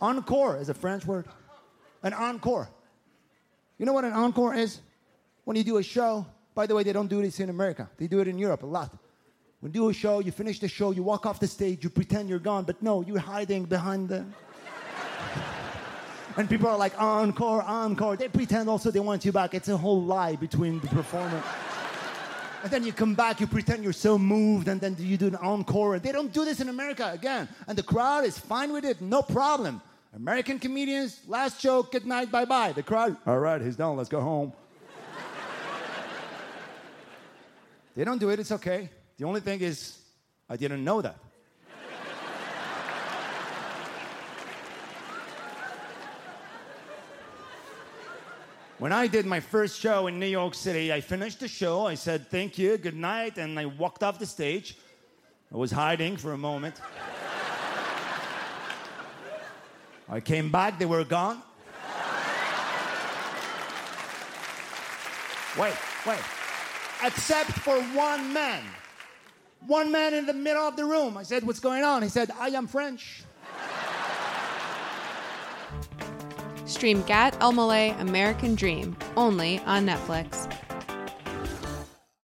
Encore is a French word. An encore. You know what an encore is? When you do a show, by the way, they don't do this in America. They do it in Europe a lot. When you do a show, you finish the show, you walk off the stage, you pretend you're gone, but no, you're hiding behind the. and people are like, encore, encore. They pretend also they want you back. It's a whole lie between the performer. And then you come back, you pretend you're so moved, and then you do an encore. They don't do this in America again. And the crowd is fine with it, no problem. American comedians, last joke, good night, bye bye. The crowd, all right, he's done, let's go home. they don't do it, it's okay. The only thing is, I didn't know that. When I did my first show in New York City, I finished the show. I said, thank you, good night, and I walked off the stage. I was hiding for a moment. I came back, they were gone. Wait, wait. Except for one man. One man in the middle of the room. I said, What's going on? He said, I am French. Stream Gad Elmaleh American Dream only on Netflix.